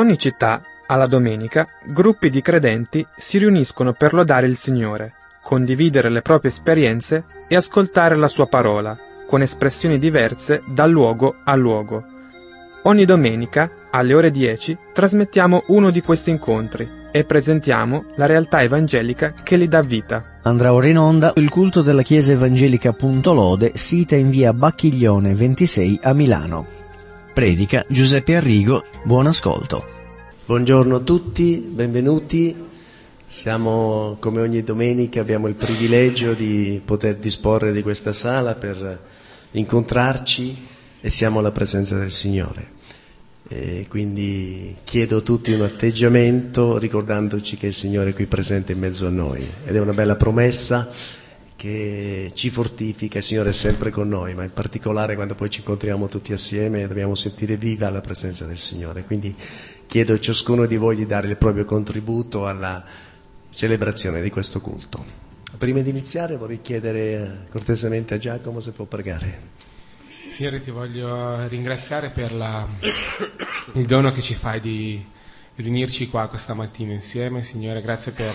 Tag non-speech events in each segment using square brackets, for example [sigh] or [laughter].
Ogni città, alla domenica, gruppi di credenti si riuniscono per lodare il Signore, condividere le proprie esperienze e ascoltare la sua parola, con espressioni diverse da luogo a luogo. Ogni domenica, alle ore 10, trasmettiamo uno di questi incontri e presentiamo la realtà evangelica che li dà vita. Andrà ora in onda il culto della Chiesa Evangelica Punto Lode, sita in via Bacchiglione 26 a Milano. Predica Giuseppe Arrigo, buon ascolto. Buongiorno a tutti, benvenuti. Siamo come ogni domenica, abbiamo il privilegio di poter disporre di questa sala per incontrarci e siamo alla presenza del Signore. E quindi chiedo a tutti un atteggiamento ricordandoci che il Signore è qui presente in mezzo a noi ed è una bella promessa che ci fortifica, il Signore è sempre con noi, ma in particolare quando poi ci incontriamo tutti assieme dobbiamo sentire viva la presenza del Signore. Quindi chiedo a ciascuno di voi di dare il proprio contributo alla celebrazione di questo culto. Prima di iniziare vorrei chiedere cortesemente a Giacomo se può pregare. Signore, ti voglio ringraziare per la, il dono che ci fai di riunirci qua questa mattina insieme. Signore, grazie per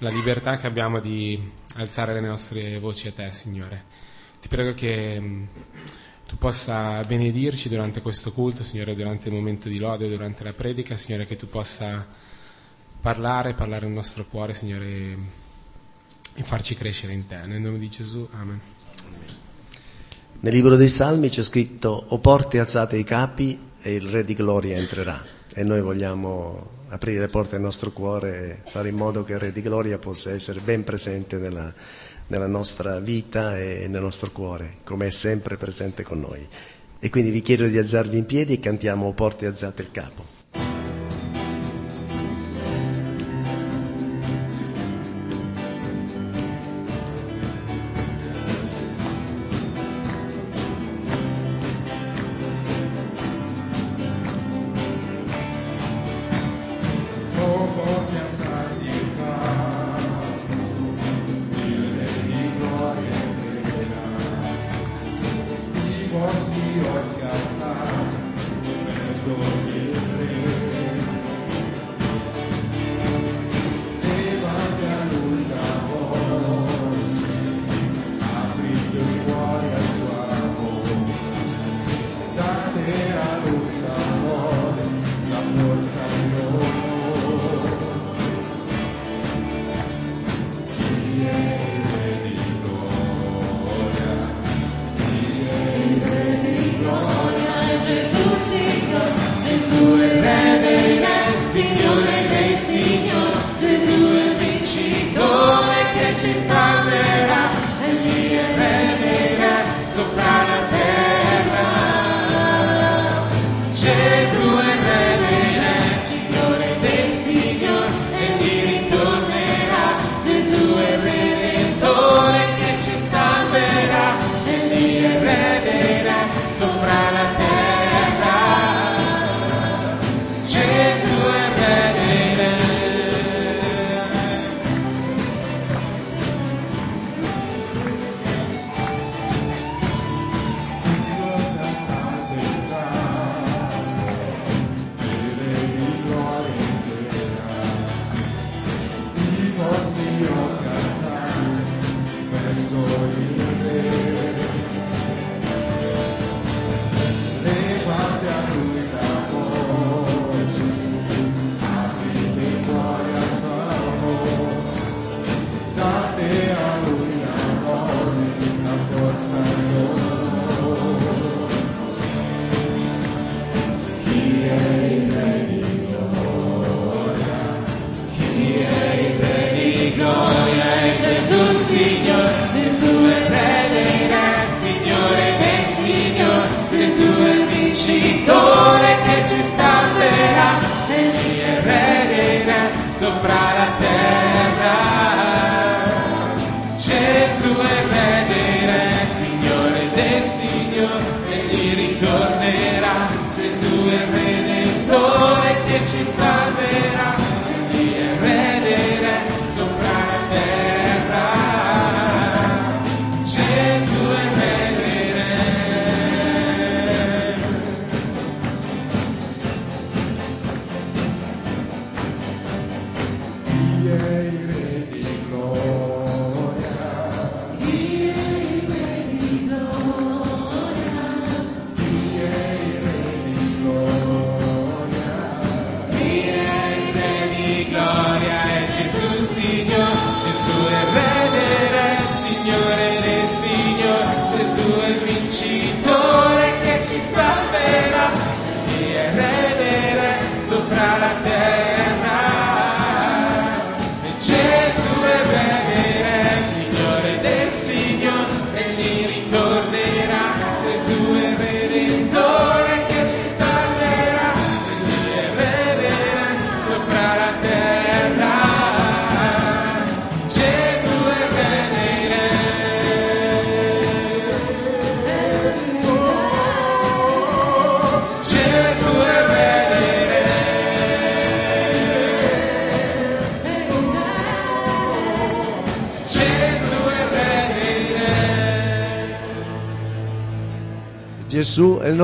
la libertà che abbiamo di alzare le nostre voci a te, Signore. Ti prego che tu possa benedirci durante questo culto, Signore, durante il momento di lode, durante la predica, Signore, che tu possa parlare, parlare nel nostro cuore, Signore, e farci crescere in te. Nel nome di Gesù, Amen. Nel libro dei Salmi c'è scritto o porte alzate i capi e il Re di Gloria entrerà e noi vogliamo aprire le porte del nostro cuore e fare in modo che il Re di Gloria possa essere ben presente nella, nella nostra vita e nel nostro cuore, come è sempre presente con noi. E quindi vi chiedo di alzarvi in piedi e cantiamo porte alzate il capo. Redentore che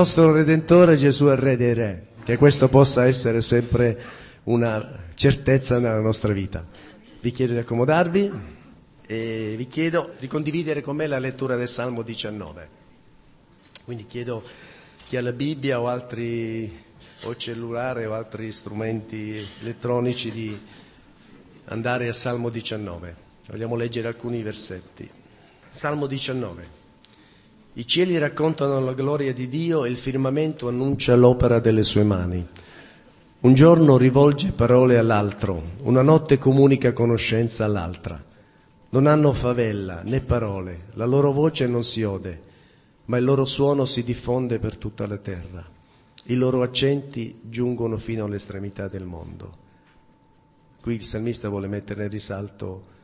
nostro Redentore, Gesù è Re dei Re. Che questo possa essere sempre una certezza nella nostra vita. Vi chiedo di accomodarvi e vi chiedo di condividere con me la lettura del Salmo 19. Quindi chiedo chi ha la Bibbia o altri o cellulare o altri strumenti elettronici di andare al Salmo 19. Vogliamo leggere alcuni versetti. Salmo 19. I cieli raccontano la gloria di Dio e il firmamento annuncia l'opera delle sue mani. Un giorno rivolge parole all'altro, una notte comunica conoscenza all'altra. Non hanno favella né parole, la loro voce non si ode, ma il loro suono si diffonde per tutta la terra. I loro accenti giungono fino all'estremità del mondo. Qui il salmista vuole mettere in risalto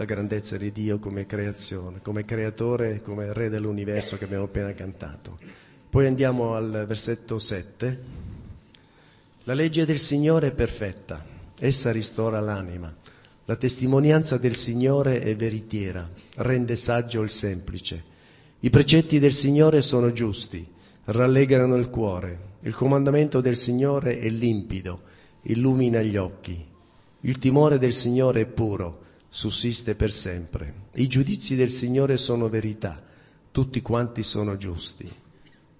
la grandezza di Dio come creazione, come creatore, come re dell'universo che abbiamo appena cantato. Poi andiamo al versetto 7. La legge del Signore è perfetta, essa ristora l'anima. La testimonianza del Signore è veritiera, rende saggio il semplice. I precetti del Signore sono giusti, rallegrano il cuore. Il comandamento del Signore è limpido, illumina gli occhi. Il timore del Signore è puro, sussiste per sempre. I giudizi del Signore sono verità, tutti quanti sono giusti.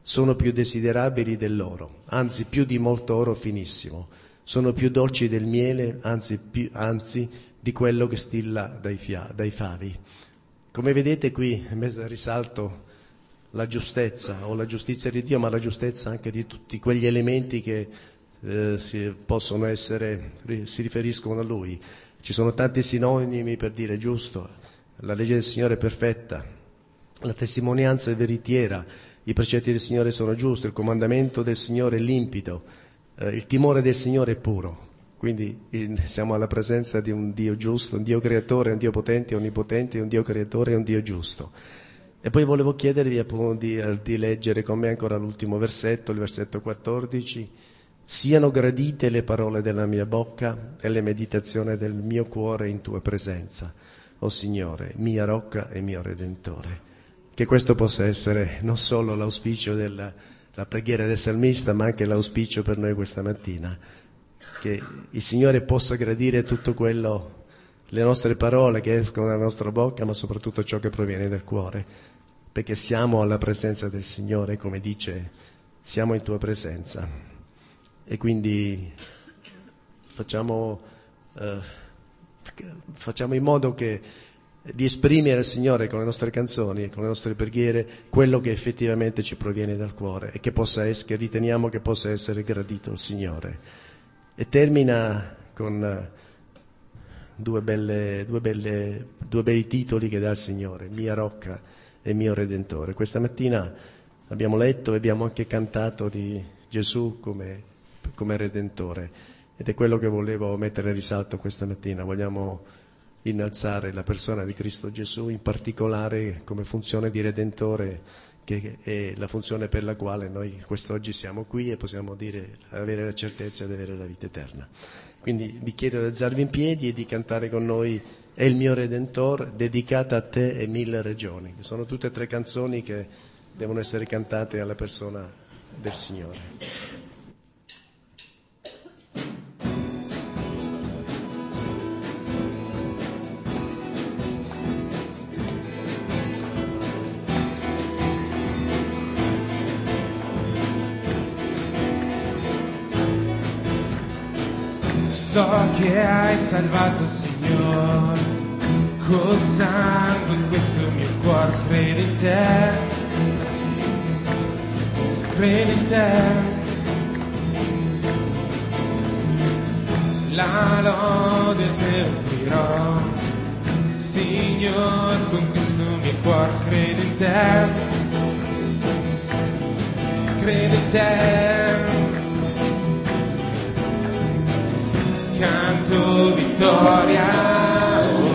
Sono più desiderabili dell'oro, anzi più di molto oro finissimo. Sono più dolci del miele, anzi, più, anzi di quello che stilla dai, fia- dai favi. Come vedete qui risalto la giustezza o la giustizia di Dio, ma la giustezza anche di tutti quegli elementi che eh, si, possono essere, si riferiscono a Lui. Ci sono tanti sinonimi per dire giusto, la legge del Signore è perfetta, la testimonianza è veritiera, i precetti del Signore sono giusti, il comandamento del Signore è limpido, eh, il timore del Signore è puro. Quindi siamo alla presenza di un Dio giusto, un Dio creatore, un Dio potente, onnipotente, un Dio creatore e un Dio giusto. E poi volevo chiedervi appunto di, di leggere con me ancora l'ultimo versetto, il versetto 14. Siano gradite le parole della mia bocca e le meditazioni del mio cuore in tua presenza, o oh Signore, mia rocca e mio redentore. Che questo possa essere non solo l'auspicio della preghiera del salmista, ma anche l'auspicio per noi questa mattina. Che il Signore possa gradire tutto quello, le nostre parole che escono dalla nostra bocca, ma soprattutto ciò che proviene dal cuore, perché siamo alla presenza del Signore, come dice, siamo in tua presenza. E quindi facciamo, eh, facciamo in modo che di esprimere al Signore con le nostre canzoni e con le nostre preghiere quello che effettivamente ci proviene dal cuore e che, possa es- che riteniamo che possa essere gradito al Signore. E termina con due, belle, due, belle, due bei titoli che dà il Signore, Mia rocca e mio Redentore. Questa mattina abbiamo letto e abbiamo anche cantato di Gesù come, come Redentore ed è quello che volevo mettere in risalto questa mattina. Vogliamo innalzare la persona di Cristo Gesù, in particolare come funzione di Redentore, che è la funzione per la quale noi quest'oggi siamo qui e possiamo dire, avere la certezza di avere la vita eterna. Quindi vi chiedo di alzarvi in piedi e di cantare con noi È il mio Redentore, dedicata a te e mille regioni. Sono tutte e tre canzoni che devono essere cantate alla persona del Signore. So che hai salvato, Signore, col sangue in questo mio cuore, credo in te, credo in te. La lode te offrirò, Signore, con questo mio cuore, credo in te, credo in te. Canto vittoria.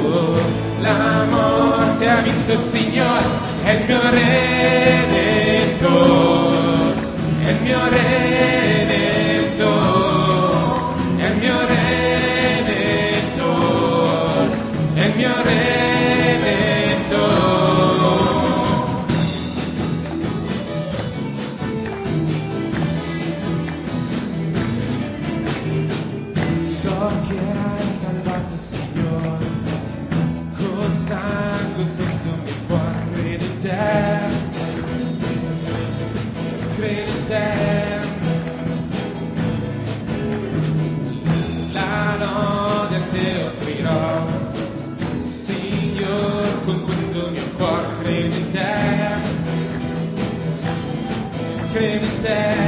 Oh, la morte ha vinto il Signore, è il mio Redentore, è il mio Redentore, mio cuore, credo in te, credo in te.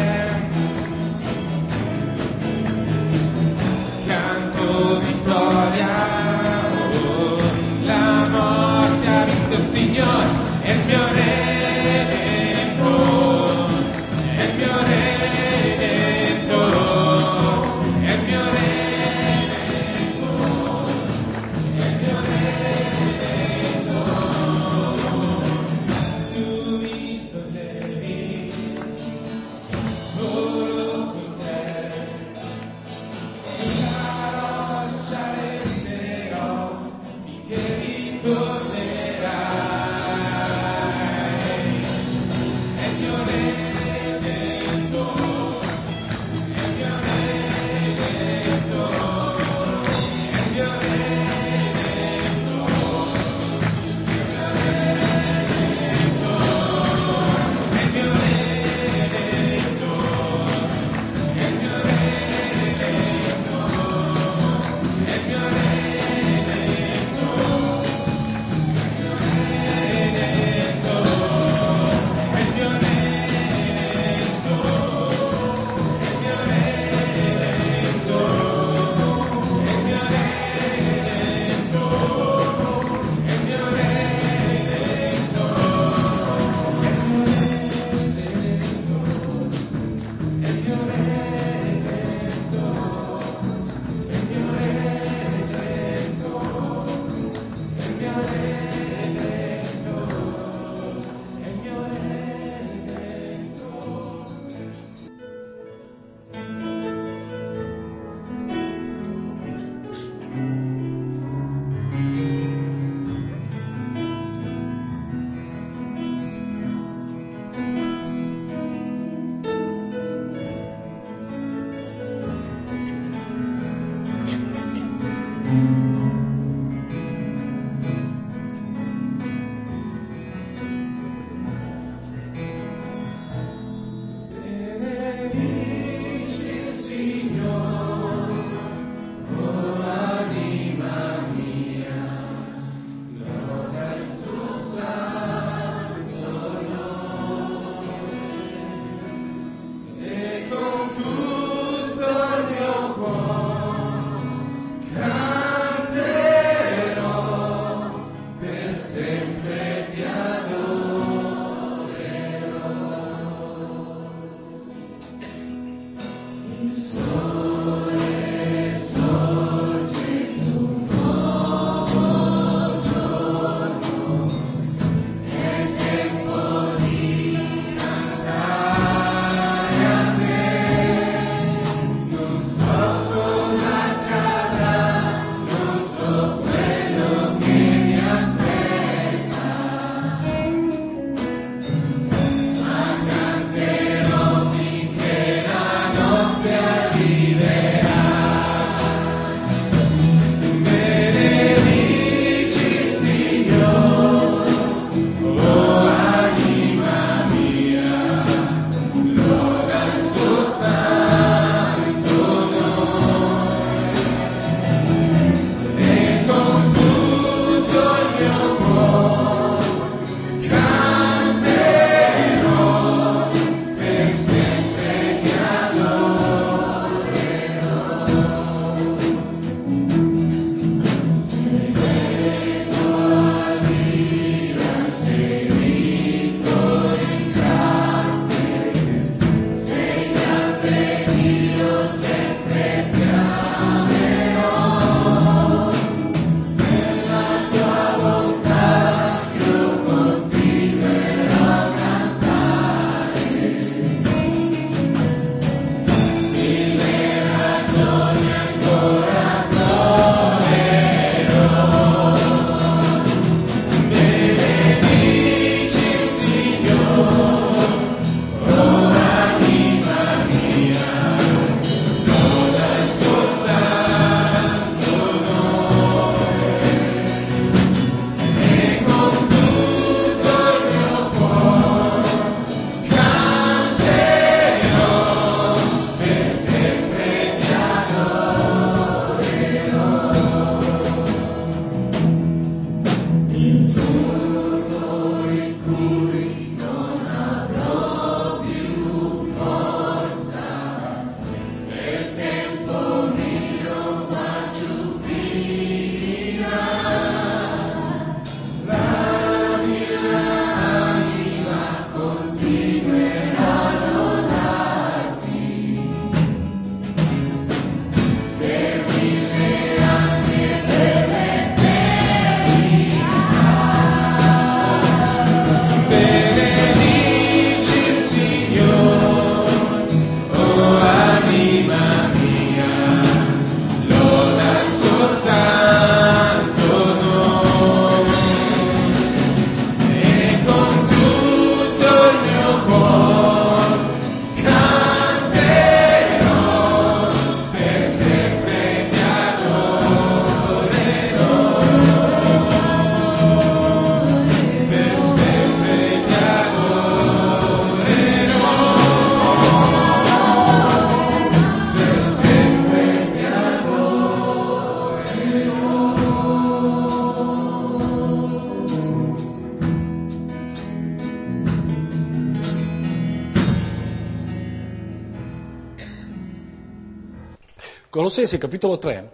Colossesi capitolo 3.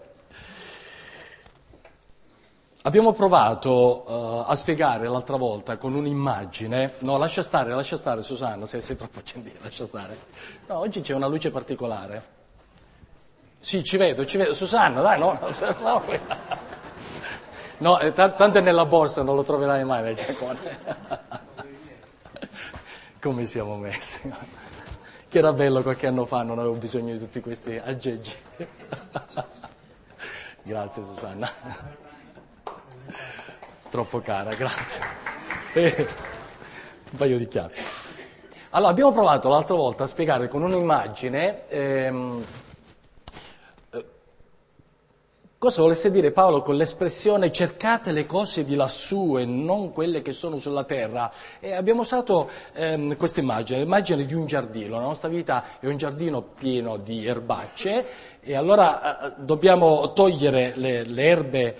Abbiamo provato uh, a spiegare l'altra volta con un'immagine. No, lascia stare, lascia stare, Susanna, sei, sei troppo accendita, [laughs] lascia stare. No, oggi c'è una luce particolare. Sì, ci vedo, ci vedo. Susanna, dai, no. [laughs] no, no eh, t- tanto è nella borsa, non lo troverai mai. [laughs] Come siamo messi? Che era bello qualche anno fa, non avevo bisogno di tutti questi aggeggi. [laughs] Grazie Susanna. Troppo cara, grazie. Eh, un paio di chiavi. Allora, abbiamo provato l'altra volta a spiegare con un'immagine ehm, Cosa volesse dire Paolo con l'espressione cercate le cose di lassù e non quelle che sono sulla terra? E abbiamo usato ehm, questa immagine, l'immagine di un giardino. La nostra vita è un giardino pieno di erbacce e allora eh, dobbiamo togliere le, le erbe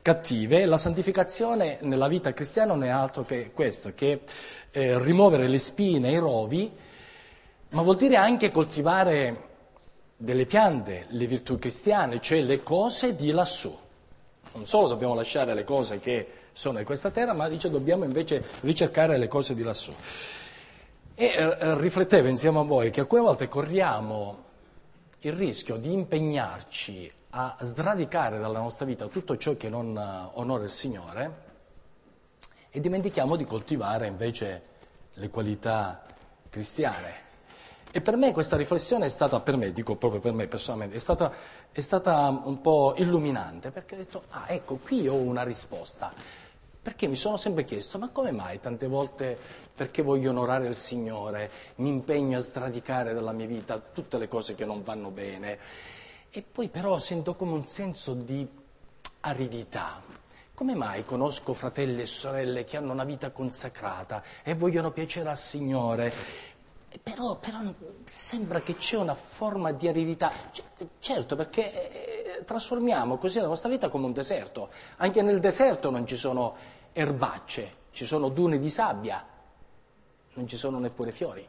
cattive. La santificazione nella vita cristiana non è altro che questo, che eh, rimuovere le spine, i rovi, ma vuol dire anche coltivare delle piante, le virtù cristiane, cioè le cose di lassù. Non solo dobbiamo lasciare le cose che sono in questa terra, ma dice dobbiamo invece ricercare le cose di lassù. E eh, eh, riflettevo insieme a voi che alcune volte corriamo il rischio di impegnarci a sradicare dalla nostra vita tutto ciò che non uh, onora il Signore e dimentichiamo di coltivare invece le qualità cristiane. E per me questa riflessione è stata, per me, dico proprio per me personalmente, è stata, è stata un po' illuminante, perché ho detto, ah ecco, qui ho una risposta. Perché mi sono sempre chiesto, ma come mai tante volte, perché voglio onorare il Signore, mi impegno a sradicare dalla mia vita tutte le cose che non vanno bene, e poi però sento come un senso di aridità. Come mai conosco fratelli e sorelle che hanno una vita consacrata e vogliono piacere al Signore, però, però, sembra che c'è una forma di aridità. Certo, perché eh, trasformiamo così la nostra vita come un deserto. Anche nel deserto non ci sono erbacce, ci sono dune di sabbia, non ci sono neppure fiori.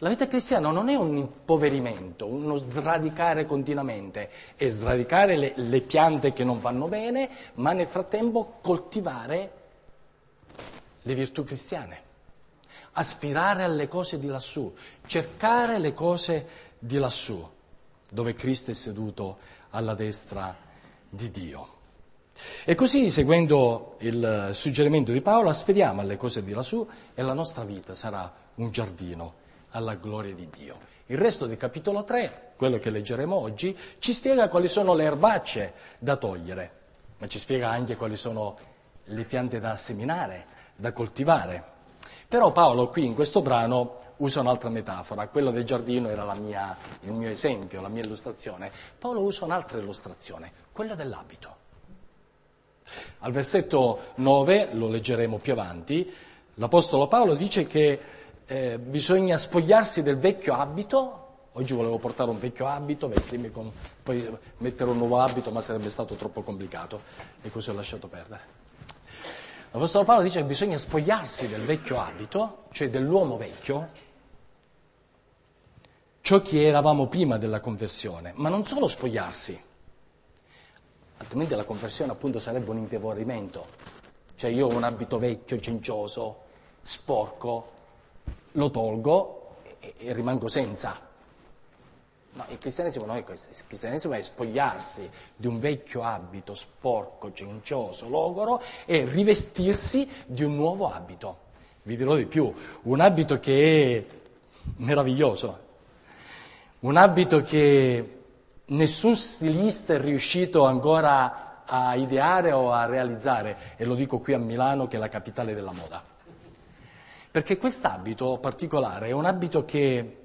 La vita cristiana non è un impoverimento, uno sradicare continuamente, è sradicare le, le piante che non vanno bene, ma nel frattempo coltivare le virtù cristiane aspirare alle cose di lassù, cercare le cose di lassù, dove Cristo è seduto alla destra di Dio. E così, seguendo il suggerimento di Paolo, aspiriamo alle cose di lassù e la nostra vita sarà un giardino alla gloria di Dio. Il resto del capitolo 3, quello che leggeremo oggi, ci spiega quali sono le erbacce da togliere, ma ci spiega anche quali sono le piante da seminare, da coltivare. Però Paolo qui in questo brano usa un'altra metafora, quella del giardino era mia, il mio esempio, la mia illustrazione. Paolo usa un'altra illustrazione, quella dell'abito. Al versetto 9, lo leggeremo più avanti, l'Apostolo Paolo dice che eh, bisogna spogliarsi del vecchio abito. Oggi volevo portare un vecchio abito, con, poi mettere un nuovo abito, ma sarebbe stato troppo complicato e così ho lasciato perdere. L'Apostolo Paolo dice che bisogna spogliarsi del vecchio abito, cioè dell'uomo vecchio, ciò che eravamo prima della conversione, ma non solo spogliarsi, altrimenti la conversione appunto sarebbe un impiavorimento, cioè io ho un abito vecchio, cencioso, sporco, lo tolgo e, e rimango senza. No, il cristianesimo non è questo, il cristianesimo è spogliarsi di un vecchio abito sporco, cencioso, logoro e rivestirsi di un nuovo abito. Vi dirò di più, un abito che è meraviglioso, un abito che nessun stilista è riuscito ancora a ideare o a realizzare, e lo dico qui a Milano che è la capitale della moda. Perché quest'abito particolare è un abito che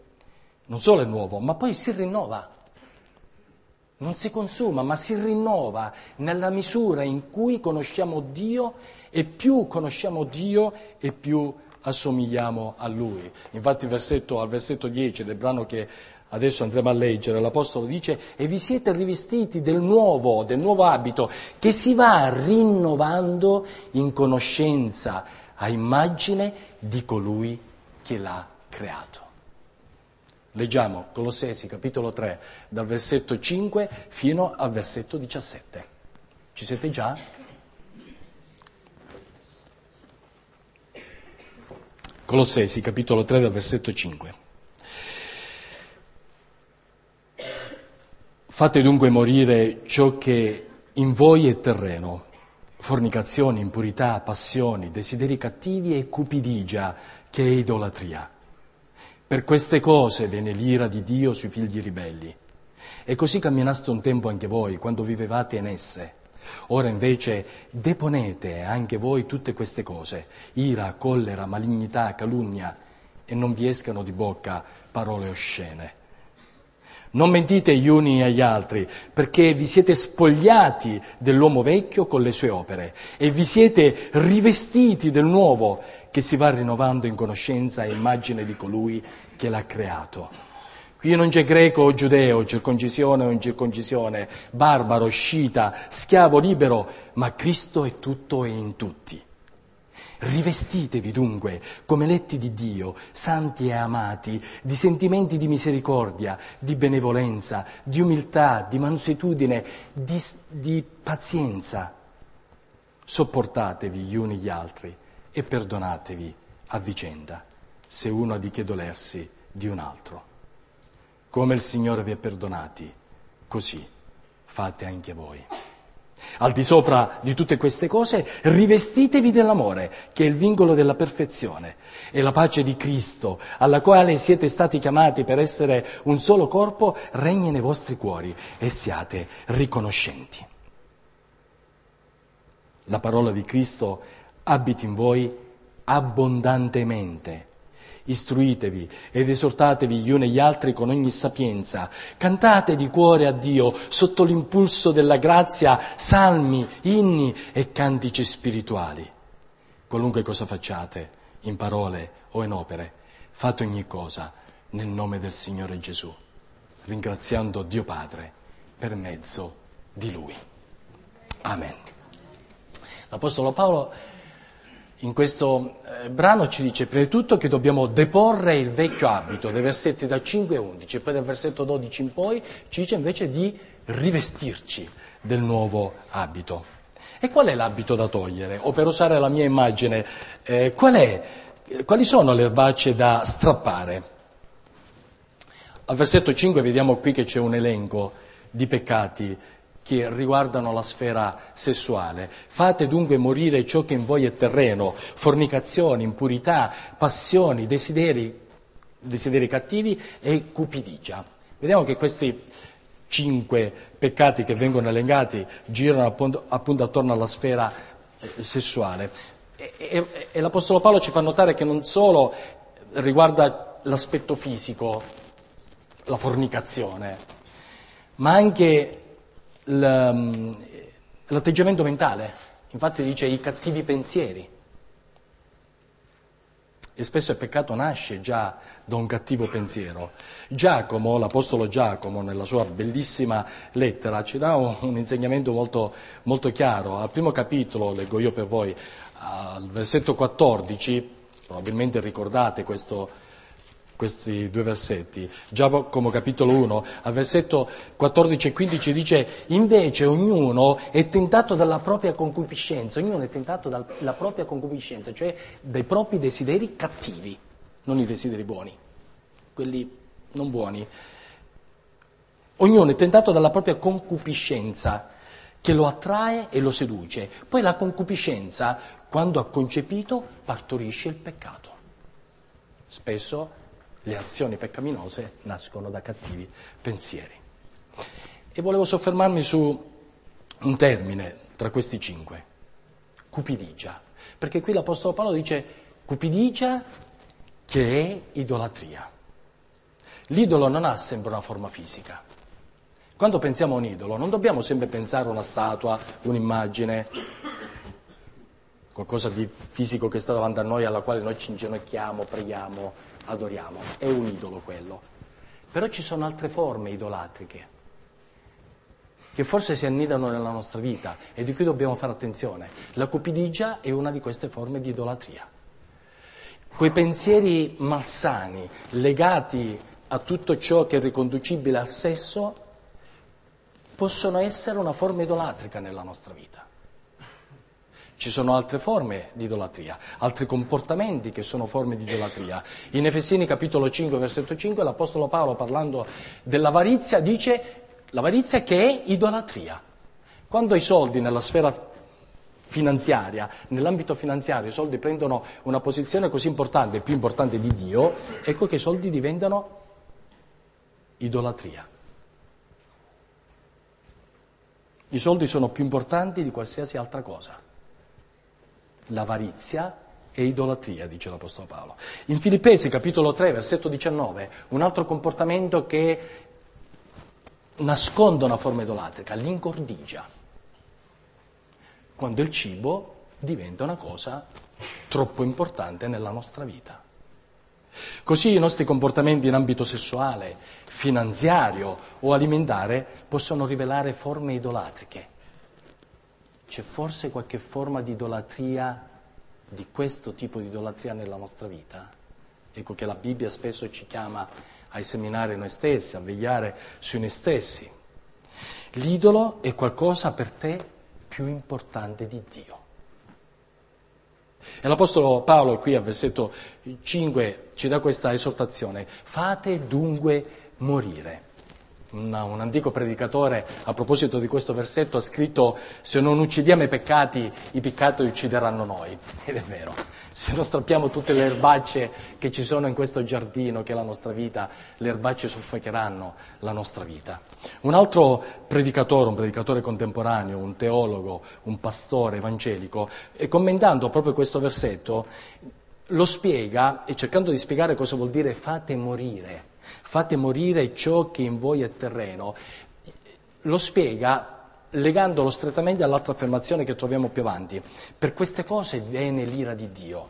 non solo è nuovo, ma poi si rinnova. Non si consuma, ma si rinnova nella misura in cui conosciamo Dio e più conosciamo Dio e più assomigliamo a Lui. Infatti versetto, al versetto 10 del brano che adesso andremo a leggere, l'Apostolo dice, e vi siete rivestiti del nuovo, del nuovo abito, che si va rinnovando in conoscenza a immagine di colui che l'ha creato. Leggiamo Colossesi capitolo 3 dal versetto 5 fino al versetto 17. Ci siete già? Colossesi capitolo 3 dal versetto 5. Fate dunque morire ciò che in voi è terreno, fornicazioni, impurità, passioni, desideri cattivi e cupidigia, che è idolatria per queste cose venne l'ira di Dio sui figli ribelli. E così camminaste un tempo anche voi, quando vivevate in esse. Ora invece deponete anche voi tutte queste cose, ira, collera, malignità, calunnia, e non vi escano di bocca parole oscene. Non mentite gli uni agli altri, perché vi siete spogliati dell'uomo vecchio con le sue opere e vi siete rivestiti del nuovo che si va rinnovando in conoscenza e immagine di colui che l'ha creato. Qui non c'è greco o giudeo, circoncisione o incirconcisione, barbaro, scita, schiavo libero, ma Cristo è tutto e in tutti. Rivestitevi dunque come letti di Dio, santi e amati, di sentimenti di misericordia, di benevolenza, di umiltà, di mansuetudine, di, di pazienza. Sopportatevi gli uni gli altri e perdonatevi a vicenda se uno ha di che dolersi di un altro. Come il Signore vi ha perdonati, così fate anche voi. Al di sopra di tutte queste cose, rivestitevi dell'amore, che è il vincolo della perfezione, e la pace di Cristo, alla quale siete stati chiamati per essere un solo corpo, regni nei vostri cuori e siate riconoscenti. La parola di Cristo abiti in voi abbondantemente Istruitevi ed esortatevi gli uni gli altri con ogni sapienza. Cantate di cuore a Dio sotto l'impulso della grazia salmi, inni e cantici spirituali. Qualunque cosa facciate, in parole o in opere, fate ogni cosa nel nome del Signore Gesù, ringraziando Dio Padre per mezzo di Lui. Amen. L'Apostolo Paolo in questo eh, brano ci dice prima di tutto che dobbiamo deporre il vecchio abito, dai versetti da 5 a 11, poi dal versetto 12 in poi ci dice invece di rivestirci del nuovo abito. E qual è l'abito da togliere? O per usare la mia immagine, eh, qual è, quali sono le erbacce da strappare? Al versetto 5 vediamo qui che c'è un elenco di peccati che riguardano la sfera sessuale. Fate dunque morire ciò che in voi è terreno, fornicazioni, impurità, passioni, desideri, desideri cattivi e cupidigia. Vediamo che questi cinque peccati che vengono elencati girano appunto, appunto attorno alla sfera eh, sessuale. E, e, e l'Apostolo Paolo ci fa notare che non solo riguarda l'aspetto fisico, la fornicazione, ma anche l'atteggiamento mentale, infatti dice i cattivi pensieri. E spesso il peccato nasce già da un cattivo pensiero. Giacomo, l'Apostolo Giacomo, nella sua bellissima lettera, ci dà un, un insegnamento molto, molto chiaro. Al primo capitolo, leggo io per voi, al versetto 14, probabilmente ricordate questo, questi due versetti. Giacomo capitolo 1, al versetto 14 e 15 dice, invece ognuno è tentato dalla propria concupiscenza, ognuno è tentato dalla propria concupiscenza, cioè dai propri desideri cattivi, non i desideri buoni, quelli non buoni. Ognuno è tentato dalla propria concupiscenza che lo attrae e lo seduce. Poi la concupiscenza, quando ha concepito, partorisce il peccato. Spesso le azioni peccaminose nascono da cattivi pensieri. E volevo soffermarmi su un termine tra questi cinque, cupidigia, perché qui l'Apostolo Paolo dice cupidigia che è idolatria. L'idolo non ha sempre una forma fisica. Quando pensiamo a un idolo non dobbiamo sempre pensare a una statua, un'immagine, qualcosa di fisico che sta davanti a noi, alla quale noi ci inginocchiamo, preghiamo, adoriamo, è un idolo quello. Però ci sono altre forme idolatriche che forse si annidano nella nostra vita e di cui dobbiamo fare attenzione. La cupidigia è una di queste forme di idolatria. Quei pensieri malsani legati a tutto ciò che è riconducibile al sesso possono essere una forma idolatrica nella nostra vita. Ci sono altre forme di idolatria, altri comportamenti che sono forme di idolatria. In Efesini capitolo 5, versetto 5, l'Apostolo Paolo parlando dell'avarizia dice l'avarizia che è idolatria. Quando i soldi nella sfera finanziaria, nell'ambito finanziario i soldi prendono una posizione così importante, più importante di Dio, ecco che i soldi diventano idolatria. I soldi sono più importanti di qualsiasi altra cosa. L'avarizia è idolatria, dice l'Apostolo Paolo. In Filippesi capitolo 3, versetto 19, un altro comportamento che nasconde una forma idolatrica, l'incordigia quando il cibo diventa una cosa troppo importante nella nostra vita. Così i nostri comportamenti in ambito sessuale, finanziario o alimentare possono rivelare forme idolatriche. C'è forse qualche forma di idolatria, di questo tipo di idolatria nella nostra vita? Ecco che la Bibbia spesso ci chiama a esaminare noi stessi, a vegliare su noi stessi. L'idolo è qualcosa per te più importante di Dio. E l'Apostolo Paolo qui al versetto 5 ci dà questa esortazione, fate dunque morire. Una, un antico predicatore a proposito di questo versetto ha scritto se non uccidiamo i peccati, i peccati uccideranno noi. [laughs] Ed è vero, se non strappiamo tutte le erbacce che ci sono in questo giardino che è la nostra vita, le erbacce soffocheranno la nostra vita. Un altro predicatore, un predicatore contemporaneo, un teologo, un pastore evangelico, commentando proprio questo versetto, lo spiega e cercando di spiegare cosa vuol dire fate morire fate morire ciò che in voi è terreno, lo spiega legandolo strettamente all'altra affermazione che troviamo più avanti. Per queste cose viene l'ira di Dio.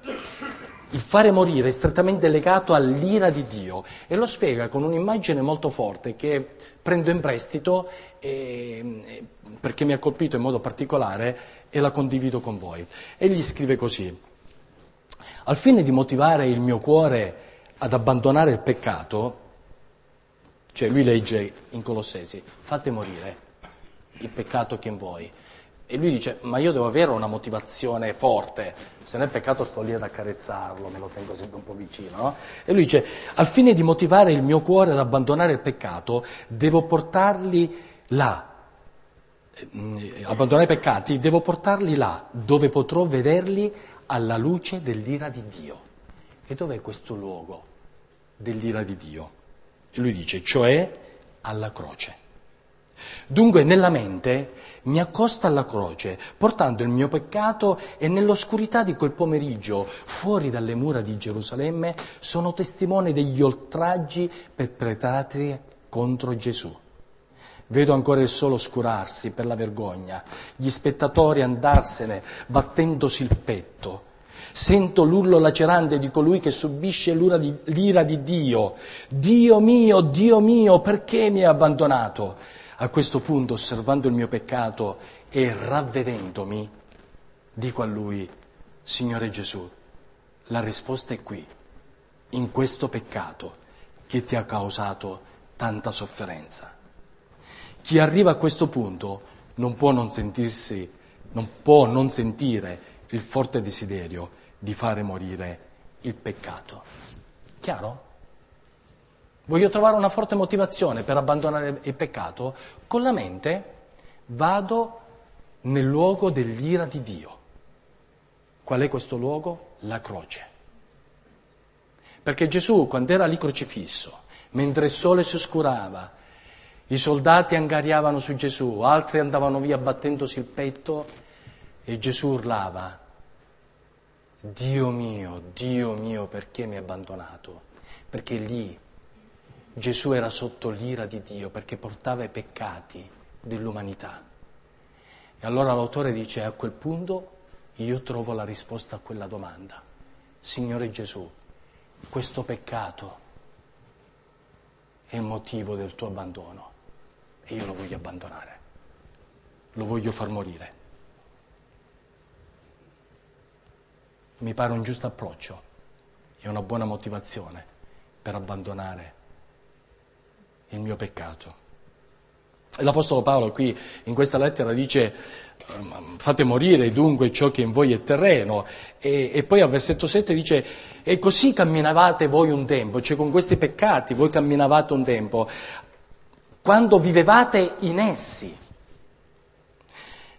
Il fare morire è strettamente legato all'ira di Dio e lo spiega con un'immagine molto forte che prendo in prestito e, perché mi ha colpito in modo particolare e la condivido con voi. Egli scrive così, al fine di motivare il mio cuore ad abbandonare il peccato, cioè lui legge in Colossesi, fate morire il peccato che in voi. E lui dice, ma io devo avere una motivazione forte, se non è peccato sto lì ad accarezzarlo, me lo tengo sempre un po' vicino. No? E lui dice, al fine di motivare il mio cuore ad abbandonare il peccato, devo portarli là, eh, abbandonare i peccati, devo portarli là, dove potrò vederli alla luce dell'ira di Dio. E dov'è questo luogo dell'ira di Dio? E lui dice, cioè alla croce. Dunque nella mente mi accosto alla croce, portando il mio peccato e nell'oscurità di quel pomeriggio, fuori dalle mura di Gerusalemme, sono testimone degli oltraggi perpetrati contro Gesù. Vedo ancora il sole oscurarsi per la vergogna, gli spettatori andarsene battendosi il petto Sento l'urlo lacerante di colui che subisce di, l'ira di Dio. Dio mio, Dio mio, perché mi hai abbandonato? A questo punto, osservando il mio peccato e ravvedendomi, dico a lui, Signore Gesù, la risposta è qui, in questo peccato che ti ha causato tanta sofferenza. Chi arriva a questo punto non può non sentirsi, non può non sentire il forte desiderio di fare morire il peccato. Chiaro? Voglio trovare una forte motivazione per abbandonare il peccato? Con la mente vado nel luogo dell'ira di Dio. Qual è questo luogo? La croce. Perché Gesù, quando era lì crocifisso, mentre il sole si oscurava, i soldati angariavano su Gesù, altri andavano via battendosi il petto e Gesù urlava, Dio mio, Dio mio, perché mi hai abbandonato? Perché lì Gesù era sotto l'ira di Dio perché portava i peccati dell'umanità. E allora l'autore dice a quel punto io trovo la risposta a quella domanda. Signore Gesù, questo peccato è il motivo del tuo abbandono e io lo voglio abbandonare, lo voglio far morire. Mi pare un giusto approccio e una buona motivazione per abbandonare il mio peccato. L'Apostolo Paolo qui in questa lettera dice fate morire dunque ciò che in voi è terreno e, e, poi al versetto 7 dice e così camminavate voi un tempo, cioè con questi peccati voi camminavate un tempo, quando vivevate in essi.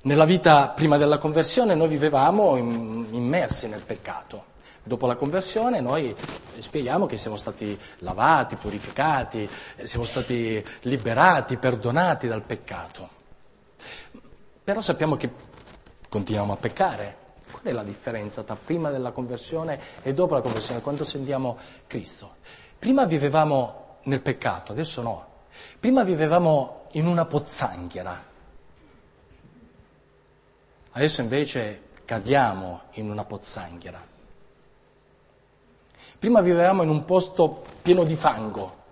Nella vita prima della conversione noi vivevamo immersi nel peccato. Dopo la conversione noi spieghiamo che siamo stati lavati, purificati, siamo stati liberati, perdonati dal peccato. Però sappiamo che continuiamo a peccare. Qual è la differenza tra prima della conversione e dopo la conversione, quando sentiamo Cristo? Prima vivevamo nel peccato, adesso no. Prima vivevamo in una pozzanghera. Adesso invece cadiamo in una pozzanghera. Prima vivevamo in un posto pieno di fango,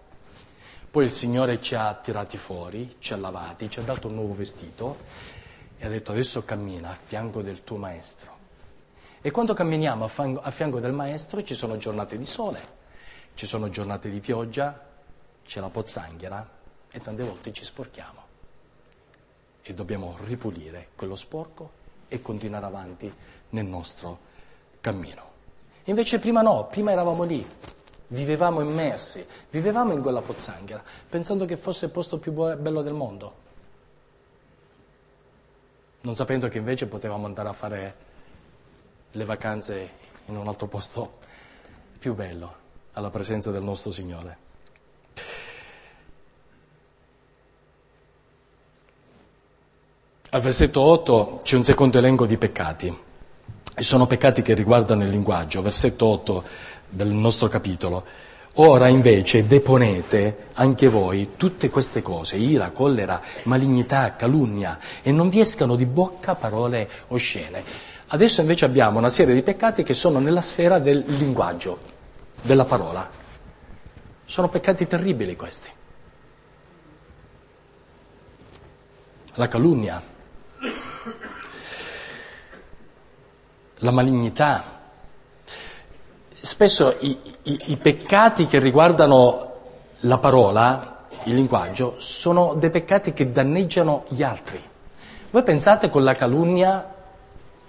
poi il Signore ci ha tirati fuori, ci ha lavati, ci ha dato un nuovo vestito e ha detto adesso cammina a fianco del tuo Maestro. E quando camminiamo a fianco del Maestro ci sono giornate di sole, ci sono giornate di pioggia, c'è la pozzanghera e tante volte ci sporchiamo. E dobbiamo ripulire quello sporco e continuare avanti nel nostro cammino. Invece prima no, prima eravamo lì, vivevamo immersi, vivevamo in quella pozzanghera, pensando che fosse il posto più bello del mondo, non sapendo che invece potevamo andare a fare le vacanze in un altro posto più bello, alla presenza del nostro Signore. Al versetto 8 c'è un secondo elenco di peccati. E sono peccati che riguardano il linguaggio, versetto 8 del nostro capitolo. Ora invece deponete anche voi tutte queste cose, ira, collera, malignità, calunnia, e non vi escano di bocca parole oscene. Adesso invece abbiamo una serie di peccati che sono nella sfera del linguaggio, della parola. Sono peccati terribili questi. La calunnia, la malignità. Spesso i, i, i peccati che riguardano la parola, il linguaggio, sono dei peccati che danneggiano gli altri. Voi pensate con la calunnia,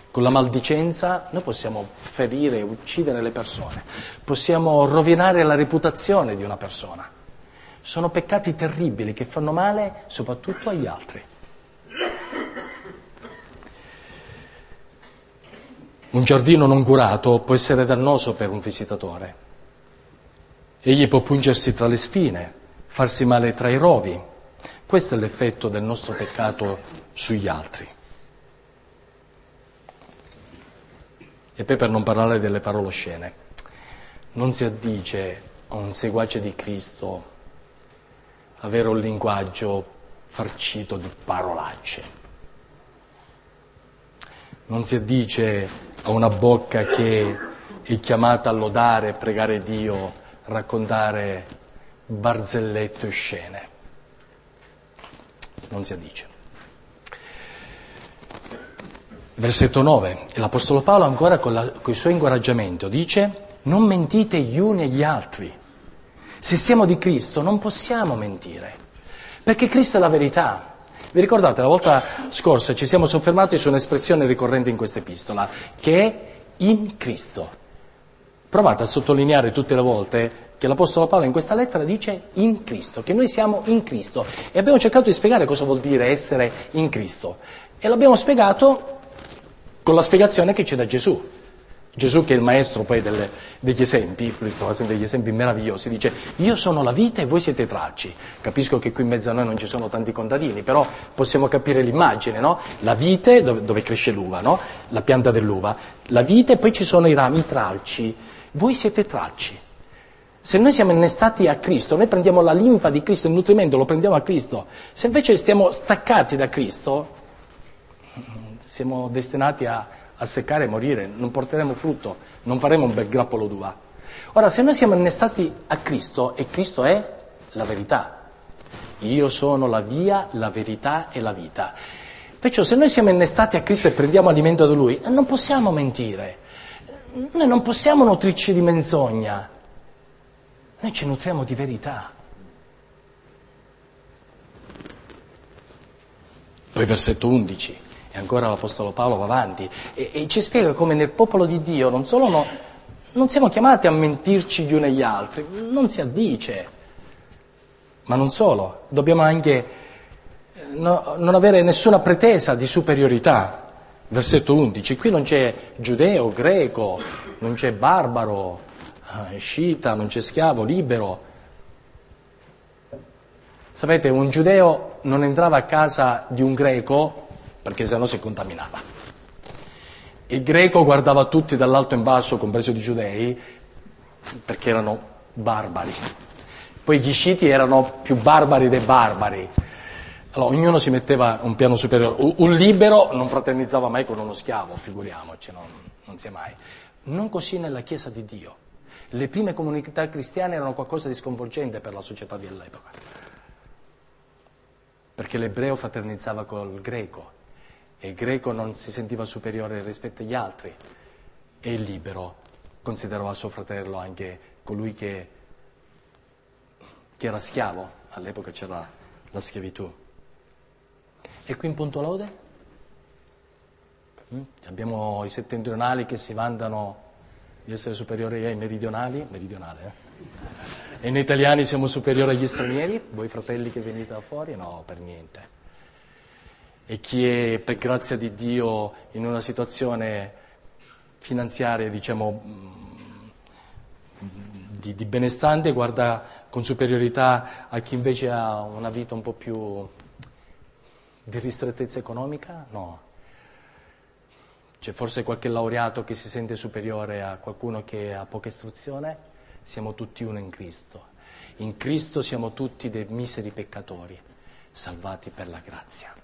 con la maldicenza, noi possiamo ferire, uccidere le persone, possiamo rovinare la reputazione di una persona. Sono peccati terribili che fanno male soprattutto agli altri. Un giardino non curato può essere dannoso per un visitatore. Egli può pungersi tra le spine, farsi male tra i rovi. Questo è l'effetto del nostro peccato sugli altri. E poi per non parlare delle parole oscene, non si addice a un seguace di Cristo avere un linguaggio farcito di parolacce. Non si addice a una bocca che è chiamata a lodare, pregare Dio, raccontare barzellette e scene. Non si addice. Versetto 9, l'Apostolo Paolo ancora con, la, con il suo incoraggiamento dice non mentite gli uni agli altri. Se siamo di Cristo non possiamo mentire, perché Cristo è la verità. Vi ricordate, la volta scorsa ci siamo soffermati su un'espressione ricorrente in questa epistola, che è in Cristo. Provate a sottolineare tutte le volte che l'Apostolo Paolo in questa lettera dice in Cristo, che noi siamo in Cristo. E abbiamo cercato di spiegare cosa vuol dire essere in Cristo. E l'abbiamo spiegato con la spiegazione che c'è da Gesù. Gesù che è il maestro poi delle, degli esempi, degli esempi meravigliosi, dice io sono la vita e voi siete tralci. Capisco che qui in mezzo a noi non ci sono tanti contadini, però possiamo capire l'immagine, no? La vite dove, dove cresce l'uva, no? La pianta dell'uva, la vite e poi ci sono i rami, i tralci. Voi siete tralci. Se noi siamo innestati a Cristo, noi prendiamo la linfa di Cristo, il nutrimento lo prendiamo a Cristo. Se invece stiamo staccati da Cristo, siamo destinati a a seccare e morire, non porteremo frutto, non faremo un bel grappolo d'uva. Ora, se noi siamo innestati a Cristo, e Cristo è la verità, io sono la via, la verità e la vita. Perciò se noi siamo innestati a Cristo e prendiamo alimento da Lui, non possiamo mentire, noi non possiamo nutrirci di menzogna, noi ci nutriamo di verità. Poi versetto 11 e ancora l'Apostolo Paolo va avanti e, e ci spiega come nel popolo di Dio non solo no, non siamo chiamati a mentirci gli uni agli altri, non si addice, ma non solo, dobbiamo anche eh, no, non avere nessuna pretesa di superiorità. Versetto 11, qui non c'è giudeo, greco, non c'è barbaro, eh, scita, non c'è schiavo, libero. Sapete, un giudeo non entrava a casa di un greco perché sennò si contaminava. Il greco guardava tutti dall'alto in basso, compreso i giudei, perché erano barbari. Poi gli sciti erano più barbari dei barbari. Allora, ognuno si metteva un piano superiore. Un libero non fraternizzava mai con uno schiavo, figuriamoci, non, non sia mai. Non così nella Chiesa di Dio. Le prime comunità cristiane erano qualcosa di sconvolgente per la società dell'epoca, perché l'ebreo fraternizzava col greco e il greco non si sentiva superiore rispetto agli altri e il libero considerava suo fratello anche colui che, che era schiavo, all'epoca c'era la schiavitù. E qui in Punto Lode? Mm? Abbiamo i settentrionali che si vantano di essere superiori ai meridionali, meridionale, eh? E noi italiani siamo superiori agli stranieri? Voi fratelli che venite da fuori? No, per niente. E chi è, per grazia di Dio, in una situazione finanziaria, diciamo, mm, di, di benestante, guarda con superiorità a chi invece ha una vita un po' più di ristrettezza economica? No. C'è forse qualche laureato che si sente superiore a qualcuno che ha poca istruzione? Siamo tutti uno in Cristo. In Cristo siamo tutti dei miseri peccatori, salvati per la grazia.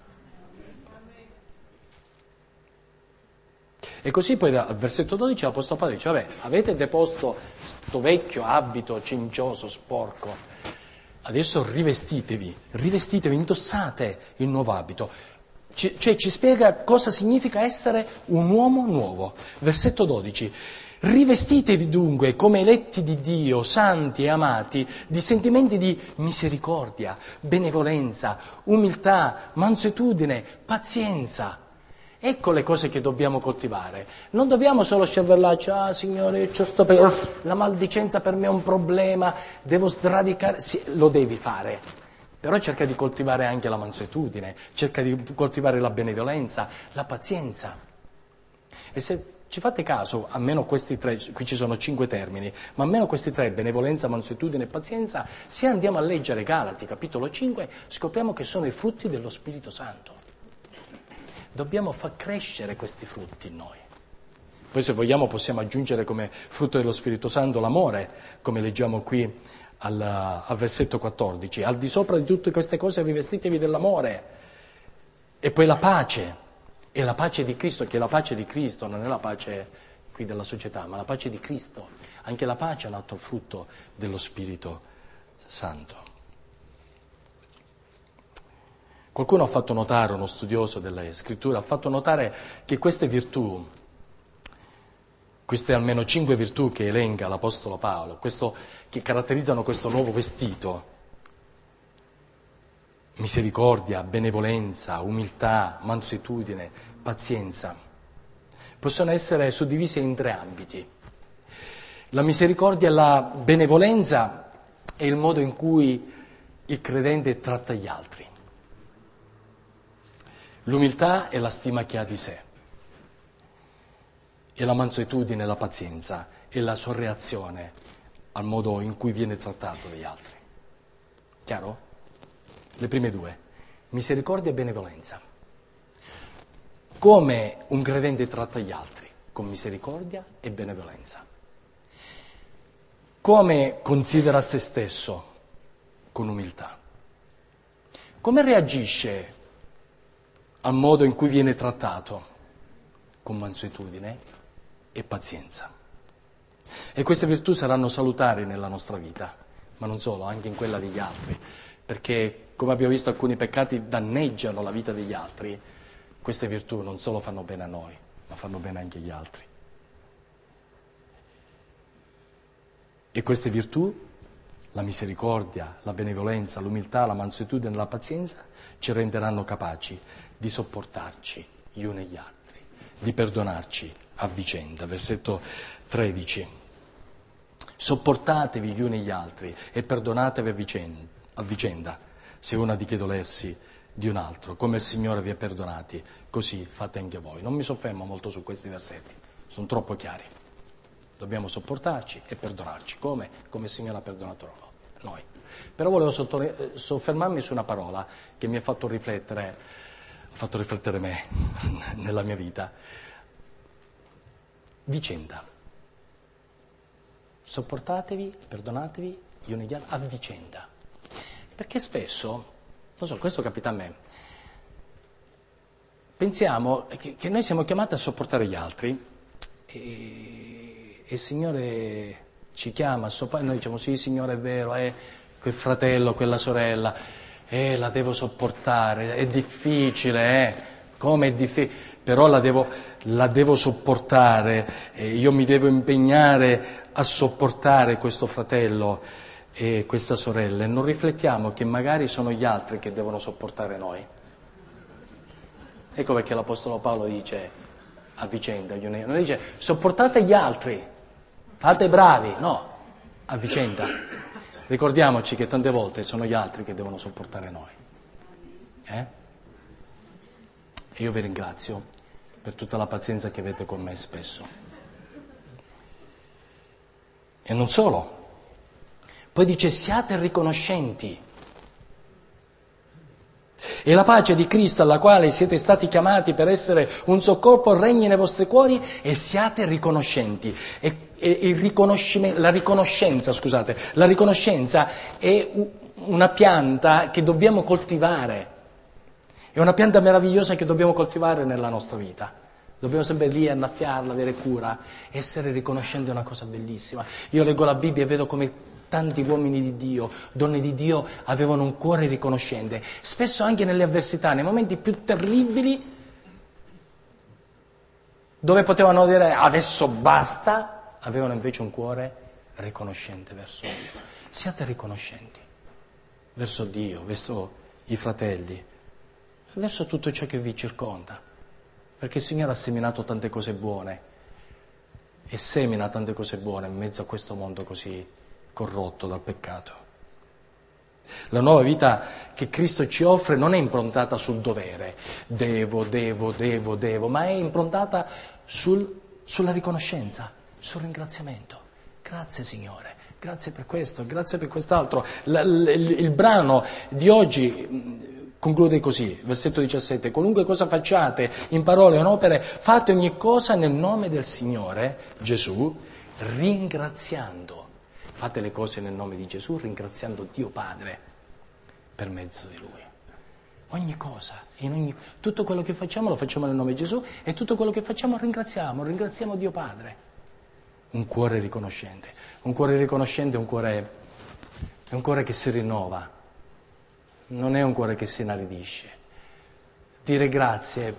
E così poi al versetto 12 l'Apostolo Paolo dice, vabbè, avete deposto questo vecchio abito cincioso, sporco, adesso rivestitevi, rivestitevi, indossate il nuovo abito. C- cioè ci spiega cosa significa essere un uomo nuovo. Versetto 12. Rivestitevi dunque come eletti di Dio, santi e amati, di sentimenti di misericordia, benevolenza, umiltà, mansuetudine, pazienza. Ecco le cose che dobbiamo coltivare. Non dobbiamo solo scervellarci, ah Signore, io sto per... la maldicenza per me è un problema, devo sradicare. Sì, lo devi fare. Però cerca di coltivare anche la mansuetudine, cerca di coltivare la benevolenza, la pazienza. E se ci fate caso, almeno questi tre, qui ci sono cinque termini, ma almeno questi tre, benevolenza, mansuetudine e pazienza, se andiamo a leggere Galati, capitolo 5, scopriamo che sono i frutti dello Spirito Santo. Dobbiamo far crescere questi frutti in noi. Poi se vogliamo possiamo aggiungere come frutto dello Spirito Santo l'amore, come leggiamo qui al, al, versetto 14. Al di sopra di tutte queste cose rivestitevi dell'amore e poi la pace. E la pace di Cristo, che la pace di Cristo non è la pace qui della società, ma la pace di Cristo. Anche la pace è un altro frutto dello Spirito Santo. Qualcuno ha fatto notare, uno studioso delle scritture, ha fatto notare che queste virtù, queste almeno cinque virtù che elenca l'Apostolo Paolo, questo, che caratterizzano questo nuovo vestito, misericordia, benevolenza, umiltà, mansuetudine, pazienza, possono essere suddivise in tre ambiti. La misericordia e la benevolenza è il modo in cui il credente tratta gli altri. L'umiltà è la stima che ha di sé, e la mansuetudine, la pazienza, è la sua reazione al modo in cui viene trattato dagli altri. Chiaro? Le prime due, misericordia e benevolenza. Come un credente tratta gli altri? Con misericordia e benevolenza. Come considera se stesso? Con umiltà. Come reagisce al modo in cui viene trattato con mansuetudine e pazienza. E queste virtù saranno salutari nella nostra vita, ma non solo, anche in quella degli altri, perché come abbiamo visto alcuni peccati danneggiano la vita degli altri, queste virtù non solo fanno bene a noi, ma fanno bene anche agli altri. E queste virtù la misericordia, la benevolenza, l'umiltà, la mansuetudine la pazienza ci renderanno capaci di sopportarci gli uni e gli altri, di perdonarci a vicenda. Versetto 13. Sopportatevi gli uni gli altri e perdonatevi a vicenda, a vicenda se uno ha di che dolersi di un altro, come il Signore vi ha perdonati, così fate anche voi. Non mi soffermo molto su questi versetti, sono troppo chiari. Dobbiamo sopportarci e perdonarci, come? Come il Signore ha perdonato noi. Però volevo soffermarmi su una parola che mi ha fatto riflettere, ha fatto riflettere me [laughs] nella mia vita. Vicenda. Sopportatevi, perdonatevi gli uni gli a vicenda. Perché spesso, non so, questo capita a me, pensiamo che, che noi siamo chiamati a sopportare gli altri e il Signore ci chiama noi diciamo sì Signore è vero, eh, quel fratello, quella sorella, eh, la devo sopportare, è difficile, eh, come è difficile, però la devo, la devo sopportare, eh, io mi devo impegnare a sopportare questo fratello e questa sorella e non riflettiamo che magari sono gli altri che devono sopportare noi. Ecco perché l'Apostolo Paolo dice a vicenda, non dice sopportate gli altri, fate bravi, no, a vicenda. Ricordiamoci che tante volte sono gli altri che devono sopportare noi. Eh? E io vi ringrazio per tutta la pazienza che avete con me spesso. E non solo, poi dice siate riconoscenti. E la pace di Cristo alla quale siete stati chiamati per essere un soccorpo regni nei vostri cuori e siate riconoscenti. E, e la riconoscenza, scusate, la riconoscenza è una pianta che dobbiamo coltivare. È una pianta meravigliosa che dobbiamo coltivare nella nostra vita. Dobbiamo sempre lì annaffiarla, avere cura. Essere riconoscenti è una cosa bellissima. Io leggo la Bibbia e vedo come tanti uomini di Dio, donne di Dio avevano un cuore riconoscente, spesso anche nelle avversità, nei momenti più terribili, dove potevano dire adesso basta, avevano invece un cuore riconoscente verso Dio. Siate riconoscenti verso Dio, verso i fratelli, verso tutto ciò che vi circonda, perché il Signore ha seminato tante cose buone e semina tante cose buone in mezzo a questo mondo così corrotto dal peccato. La nuova vita che Cristo ci offre non è improntata sul dovere, devo, devo, devo, devo, ma è improntata sul, sulla riconoscenza, sul ringraziamento. Grazie Signore, grazie per questo, grazie per quest'altro. il, il, il brano di oggi mm, conclude così, versetto 17, qualunque cosa facciate in parole o in opere, fate ogni cosa nel nome del Signore Gesù, ringraziando Fate le cose nel nome di Gesù ringraziando Dio Padre per mezzo di Lui. Ogni cosa, ogni, tutto quello che facciamo lo facciamo nel nome di Gesù e tutto quello che facciamo ringraziamo, ringraziamo Dio Padre. Un cuore riconoscente. Un cuore riconoscente è un cuore, è un cuore che si rinnova, non è un cuore che si inaridisce. Dire grazie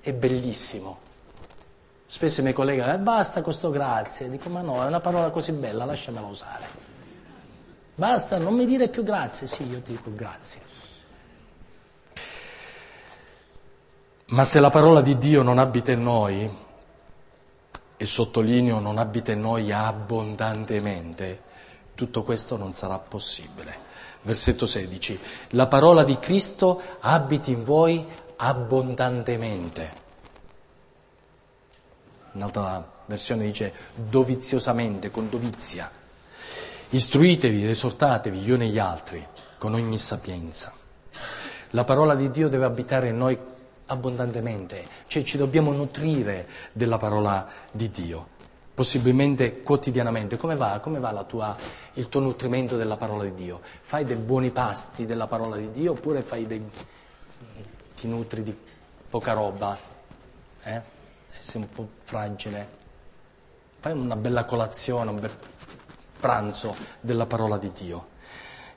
è bellissimo, Spesso i miei colleghi dicono, eh, basta questo grazie. Dico, ma no, è una parola così bella, lasciamela usare. Basta, non mi dire più grazie. Sì, io ti dico grazie. Ma se la parola di Dio non abita in noi, e sottolineo non abita in noi abbondantemente, tutto questo non sarà possibile. Versetto 16. La parola di Cristo abiti in voi abbondantemente un'altra versione dice doviziosamente, con dovizia. Istruitevi esortatevi gli uni e gli altri con ogni sapienza. La parola di Dio deve abitare in noi abbondantemente, cioè ci dobbiamo nutrire della parola di Dio, possibilmente quotidianamente. Come va, Come va tua, il tuo nutrimento della parola di Dio? Fai dei buoni pasti della parola di Dio oppure dei, ti nutri di poca roba? Eh? Sei un po' fragile, fai una bella colazione, un bel pranzo della parola di Dio.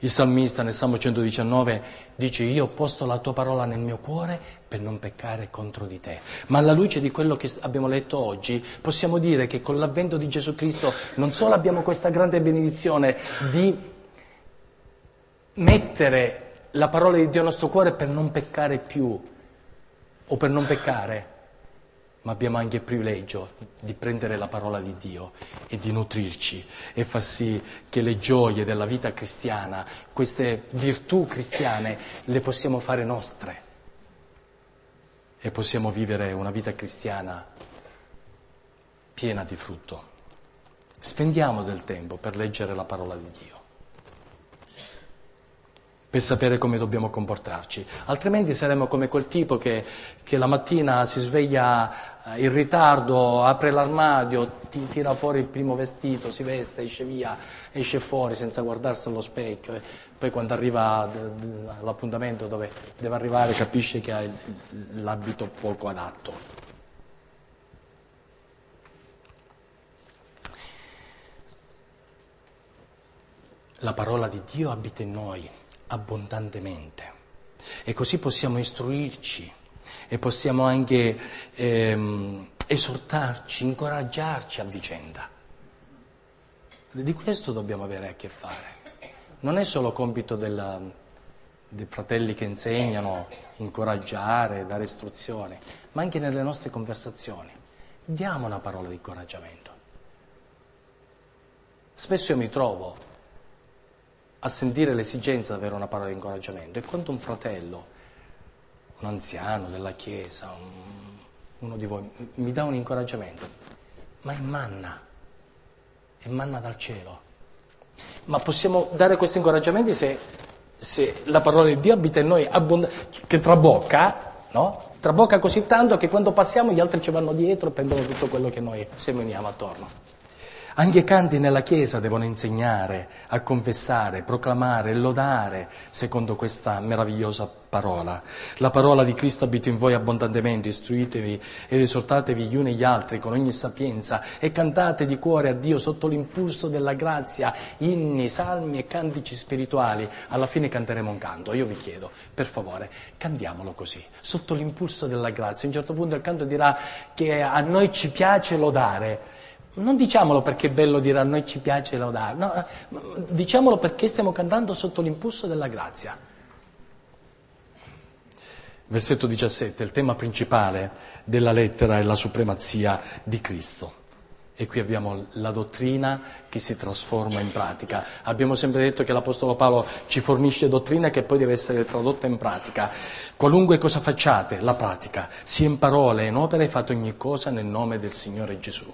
Il salmista nel Salmo 119 dice io ho posto la tua parola nel mio cuore per non peccare contro di te. Ma alla luce di quello che abbiamo letto oggi possiamo dire che con l'avvento di Gesù Cristo non solo abbiamo questa grande benedizione di mettere la parola di Dio nel nostro cuore per non peccare più o per non peccare, ma abbiamo anche il privilegio di prendere la parola di Dio e di nutrirci e far sì che le gioie della vita cristiana, queste virtù cristiane, le possiamo fare nostre e possiamo vivere una vita cristiana piena di frutto. Spendiamo del tempo per leggere la parola di Dio per sapere come dobbiamo comportarci, altrimenti saremo come quel tipo che, che la mattina si sveglia eh, in ritardo, apre l'armadio, ti tira fuori il primo vestito, si veste, esce via, esce fuori senza guardarsi allo specchio e poi quando arriva all'appuntamento dove deve arrivare capisce che ha l'abito poco adatto. La parola di Dio abita in noi abbondantemente. E così possiamo istruirci e possiamo anche ehm, esortarci, incoraggiarci a vicenda. Di questo dobbiamo avere a che fare. Non è solo compito della, dei fratelli che insegnano, incoraggiare, dare istruzioni, ma anche nelle nostre conversazioni. Diamo una parola di incoraggiamento. Spesso io mi trovo a sentire l'esigenza di avere una parola di incoraggiamento. E quando un fratello, un anziano della Chiesa, un, uno di voi, mi dà un incoraggiamento, ma è manna, è manna dal cielo. Ma possiamo dare questi incoraggiamenti se, se la parola di Dio abita in noi, abbond- che trabocca, no? Trabocca così tanto che quando passiamo gli altri ci vanno dietro e prendono tutto quello che noi seminiamo attorno. Anche i canti nella Chiesa devono insegnare a confessare, proclamare, lodare secondo questa meravigliosa parola. La parola di Cristo abita in voi abbondantemente, istruitevi ed esortatevi gli uni gli altri con ogni sapienza e cantate di cuore a Dio sotto l'impulso della grazia, inni, salmi e cantici spirituali. Alla fine canteremo un canto. Io vi chiedo, per favore, cantiamolo così, sotto l'impulso della grazia. A un certo punto il canto dirà che a noi ci piace lodare non diciamolo perché è bello dire a noi ci piace laudare, no, eh, diciamolo perché stiamo cantando sotto l'impulso della grazia. Versetto 17, il tema principale della lettera è la supremazia di Cristo. E qui abbiamo la dottrina che si trasforma in pratica. Abbiamo sempre detto che l'Apostolo Paolo ci fornisce dottrina che poi deve essere tradotta in pratica. Qualunque cosa facciate, la pratica, sia in parole in opere, fate ogni cosa nel nome del Signore Gesù.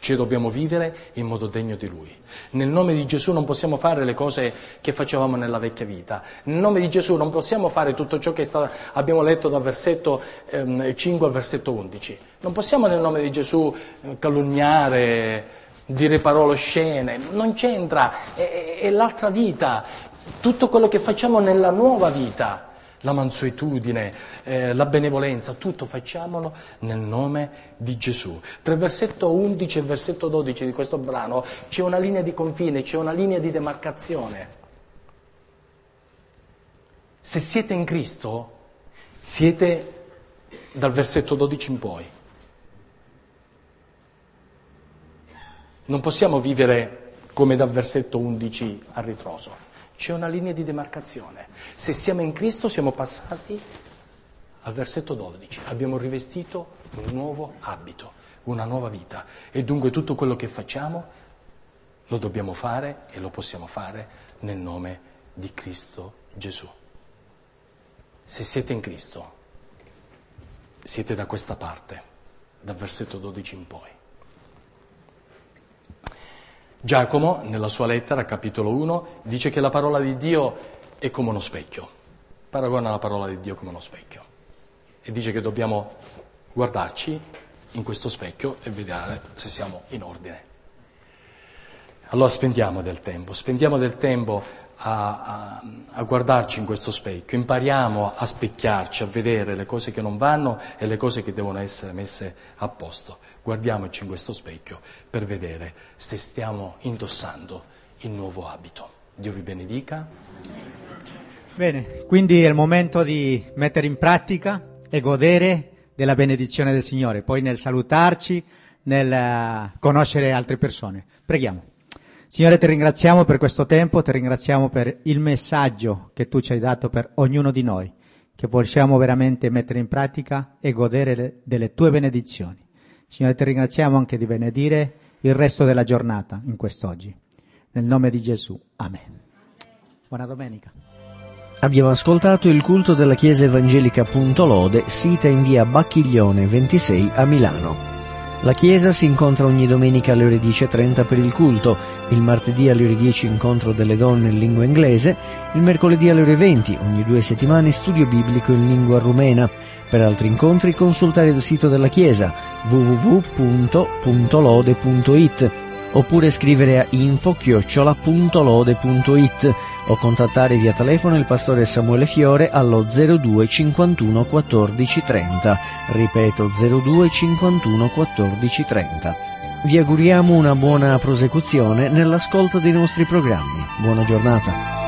Ci dobbiamo vivere in modo degno di Lui. Nel nome di Gesù non possiamo fare le cose che facevamo nella vecchia vita. Nel nome di Gesù non possiamo fare tutto ciò che sta, abbiamo letto dal versetto ehm, 5 al versetto 11. Non possiamo nel nome di Gesù eh, calunniare, dire parole oscene. Non c'entra, è, è l'altra vita. Tutto quello che facciamo nella nuova vita la mansuetudine, eh, la benevolenza, tutto facciamolo nel nome di Gesù. Tra il versetto 11 e il versetto 12 di questo brano c'è una linea di confine, c'è una linea di demarcazione. Se siete in Cristo, siete dal versetto 12 in poi. Non possiamo vivere come dal versetto 11 a ritroso. C'è una linea di demarcazione. Se siamo in Cristo siamo passati al versetto 12, abbiamo rivestito un nuovo abito, una nuova vita e dunque tutto quello che facciamo lo dobbiamo fare e lo possiamo fare nel nome di Cristo Gesù. Se siete in Cristo, siete da questa parte, dal versetto 12 in poi. Giacomo, nella sua lettera, capitolo 1, dice che la parola di Dio è come uno specchio. Paragona la parola di Dio come uno specchio. E dice che dobbiamo guardarci in questo specchio e vedere se siamo in ordine. Allora spendiamo del tempo, spendiamo del tempo a, a, a, guardarci in questo specchio, impariamo a specchiarci, a vedere le cose che non vanno e le cose che devono essere messe a posto. Guardiamoci in questo specchio per vedere se stiamo indossando il nuovo abito. Dio vi benedica. Bene, quindi è il momento di mettere in pratica e godere della benedizione del Signore, poi nel salutarci, nel conoscere altre persone. Preghiamo. Signore, ti ringraziamo per questo tempo, ti ringraziamo per il messaggio che tu ci hai dato per ognuno di noi, che possiamo veramente mettere in pratica e godere le- delle tue benedizioni. Signore, ti ringraziamo anche di benedire il resto della giornata in quest'oggi. Nel nome di Gesù. Amen. Buona domenica. Abbiamo ascoltato il culto della Chiesa Evangelica sita in via Bacchiglione 26 a Milano. La chiesa si incontra ogni domenica alle ore 10.30 per il culto, il martedì alle ore 10 incontro delle donne in lingua inglese, il mercoledì alle ore 20, ogni due settimane studio biblico in lingua rumena. Per altri incontri consultare il sito della chiesa www.puntolode.it oppure scrivere a info-lode.it o contattare via telefono il pastore Samuele Fiore allo 02 51 14 30. Ripeto 02 51 14 30. Vi auguriamo una buona prosecuzione nell'ascolto dei nostri programmi. Buona giornata.